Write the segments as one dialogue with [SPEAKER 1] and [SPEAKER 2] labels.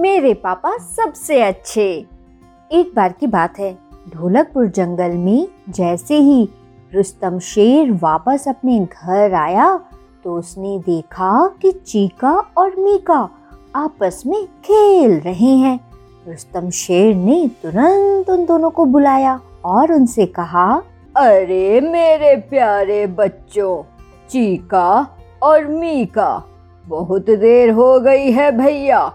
[SPEAKER 1] मेरे पापा सबसे अच्छे। एक बार की बात है, ढोलकपुर जंगल में जैसे ही रुस्तम शेर वापस अपने घर आया तो उसने देखा कि चीका और मीका आपस में खेल रहे हैं। रुस्तम शेर ने तुरंत उन दोनों को बुलाया और उनसे कहा,
[SPEAKER 2] अरे मेरे प्यारे बच्चों, चीका और मीका, बहुत देर हो गई है भैया।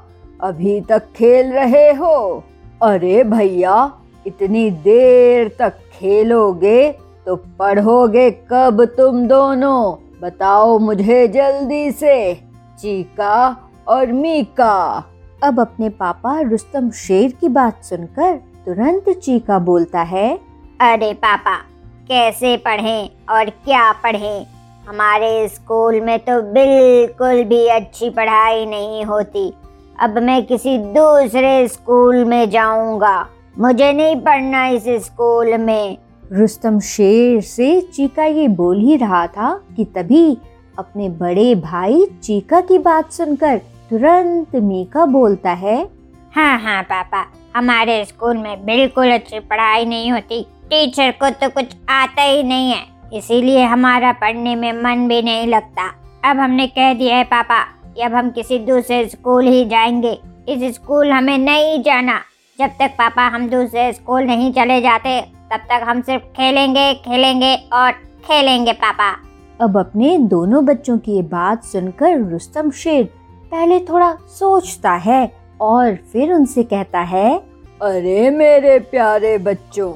[SPEAKER 2] अभी तक खेल रहे हो? अरे भैया इतनी देर तक खेलोगे तो पढ़ोगे कब तुम दोनों? बताओ मुझे जल्दी से। चीका और मीका।
[SPEAKER 1] अब अपने पापा रुस्तम शेर की बात सुनकर तुरंत चीका बोलता है
[SPEAKER 3] अरे पापा कैसे पढ़ें और क्या पढ़ें? हमारे स्कूल में तो बिल्कुल भी अच्छी पढ़ाई नहीं होती। अब मैं किसी दूसरे स्कूल में जाऊँगा। मुझे नहीं पढ़ना इस स्कूल में।
[SPEAKER 1] रुस्तम शेर से चीका ये बोल ही रहा था कि तभी अपने बड़े भाई चीका की बात सुनकर तुरंत मीका बोलता है
[SPEAKER 3] हाँ हाँ पापा हमारे स्कूल में बिल्कुल अच्छी पढ़ाई नहीं होती। टीचर को तो कुछ आता ही नहीं है। इसीलिए हमारा पढ़ने में मन भी नहीं लगता। अब हमने कह दिया है पापा अब हम किसी दूसरे स्कूल ही जाएँगे। इस स्कूल हमें नहीं जाना। जब तक पापा हम दूसरे स्कूल नहीं चले जाते तब तक हम सिर्फ़ खेलेंगे खेलेंगे और खेलेंगे पापा।
[SPEAKER 1] अब अपने दोनों बच्चों की ये बात सुनकर रुस्तम शेर पहले थोड़ा सोचता है और फिर उनसे कहता है
[SPEAKER 2] अरे मेरे प्यारे बच्चों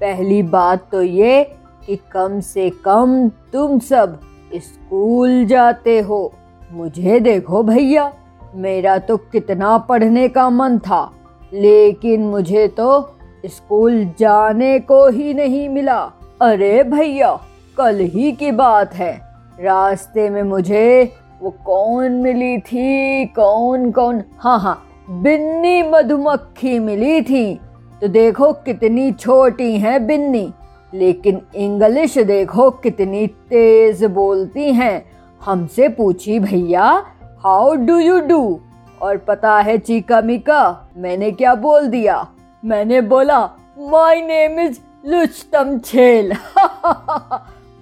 [SPEAKER 2] पहली बात तो ये कि कम से कम तुम सब स्कूल जाते हो। मुझे देखो भैया, मेरा तो कितना पढ़ने का मन था, लेकिन मुझे तो स्कूल जाने को ही नहीं मिला। अरे भैया, कल ही की बात है। रास्ते में मुझे वो कौन मिली थी, कौन कौन? हाँ हाँ बिन्नी मधुमक्खी मिली थी। तो देखो कितनी छोटी है बिन्नी, लेकिन इंग्लिश देखो कितनी तेज बोलती हैं। हमसे पूछी, भैया हाउ डू यू डू और पता है चीका मीका मैंने क्या बोल दिया? मैंने बोला माई नेम इज़ लुचतम छेल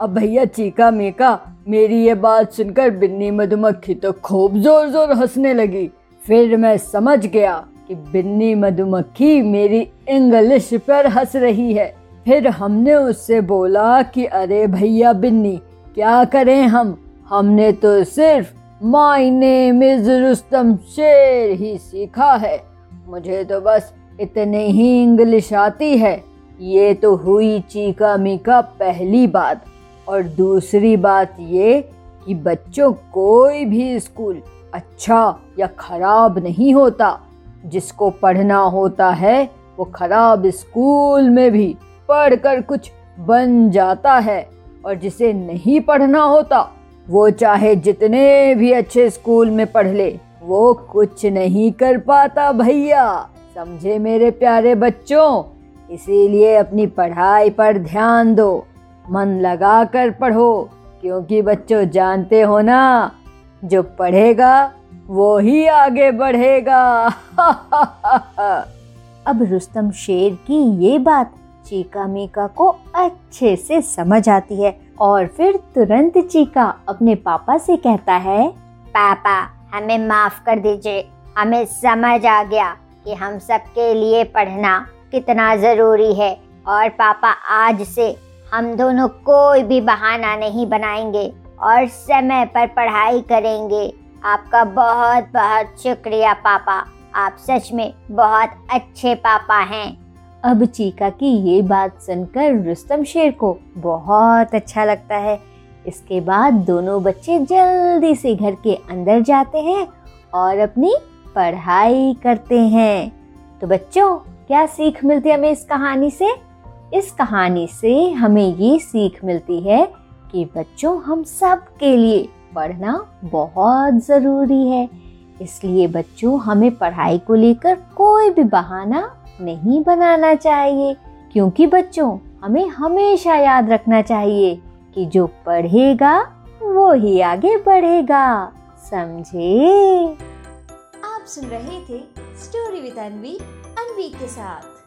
[SPEAKER 2] अब भैया चीका मीका मेरी ये बात सुनकर बिन्नी मधुमक्खी तो खूब ज़ोर ज़ोर हंसने लगी। फिर मैं समझ गया कि बिन्नी मधुमक्खी मेरी इंग्लिश पर हंस रही है। फिर हमने उससे बोला कि, अरे भैया बिन्नी, क्या करें हम? हमने तो सिर्फ़ माई नेम इज़ रुस्तम शेर ही सीखा है। मुझे तो बस इतने ही इंग्लिश आती है। ये तो हुई चीका मीका पहली बात। और दूसरी बात ये कि बच्चों कोई भी स्कूल अच्छा या खराब नहीं होता। जिसको पढ़ना होता है, वो खराब स्कूल में भी पढ़कर कुछ बन जाता है। और जिसे नहीं पढ़ना होता वो चाहे जितने भी अच्छे स्कूल में पढ़ ले, वो कुछ नहीं कर पाता भैया। समझे मेरे प्यारे बच्चों? इसीलिए अपनी पढ़ाई पर ध्यान दो। मन लगा कर पढ़ो, क्योंकि बच्चों जानते हो ना, जो पढ़ेगा, वो ही आगे बढ़ेगा।
[SPEAKER 1] अब रुस्तम शेर की ये बात चीका मीका को अच्छे से समझ आती है। और फिर तुरंत चीका अपने पापा से कहता है,
[SPEAKER 3] पापा, हमें माफ़ कर दीजिए। हमें समझ आ गया कि हम सबके लिए पढ़ना कितना ज़रूरी है और पापा आज से हम दोनों कोई भी बहाना नहीं बनाएँगे और समय पर पढ़ाई करेंगे। आपका बहुत बहुत शुक्रिया, पापा। आप सच में बहुत अच्छे पापा हैं।
[SPEAKER 1] अब चीका की ये बात सुनकर रुस्तम शेर को बहुत अच्छा लगता है। इसके बाद दोनों बच्चे जल्दी से घर के अंदर जाते हैं और अपनी
[SPEAKER 2] पढ़ाई करते हैं। तो बच्चों, क्या सीख मिलती है हमें इस कहानी से? इस कहानी से हमें ये सीख मिलती है कि बच्चों, हम सब के लिए पढ़ना बहुत ज़रूरी है। इसलिए बच्चों, हमें पढ़ाई को लेकर कोई भी बहाना नहीं बनाना चाहिए, क्योंकि बच्चों, हमें हमेशा याद रखना चाहिए कि जो पढ़ेगा, वो ही आगे बढ़ेगा। समझे?
[SPEAKER 4] आप सुन रहे थे स्टोरी विद अनवी अनवी के साथ।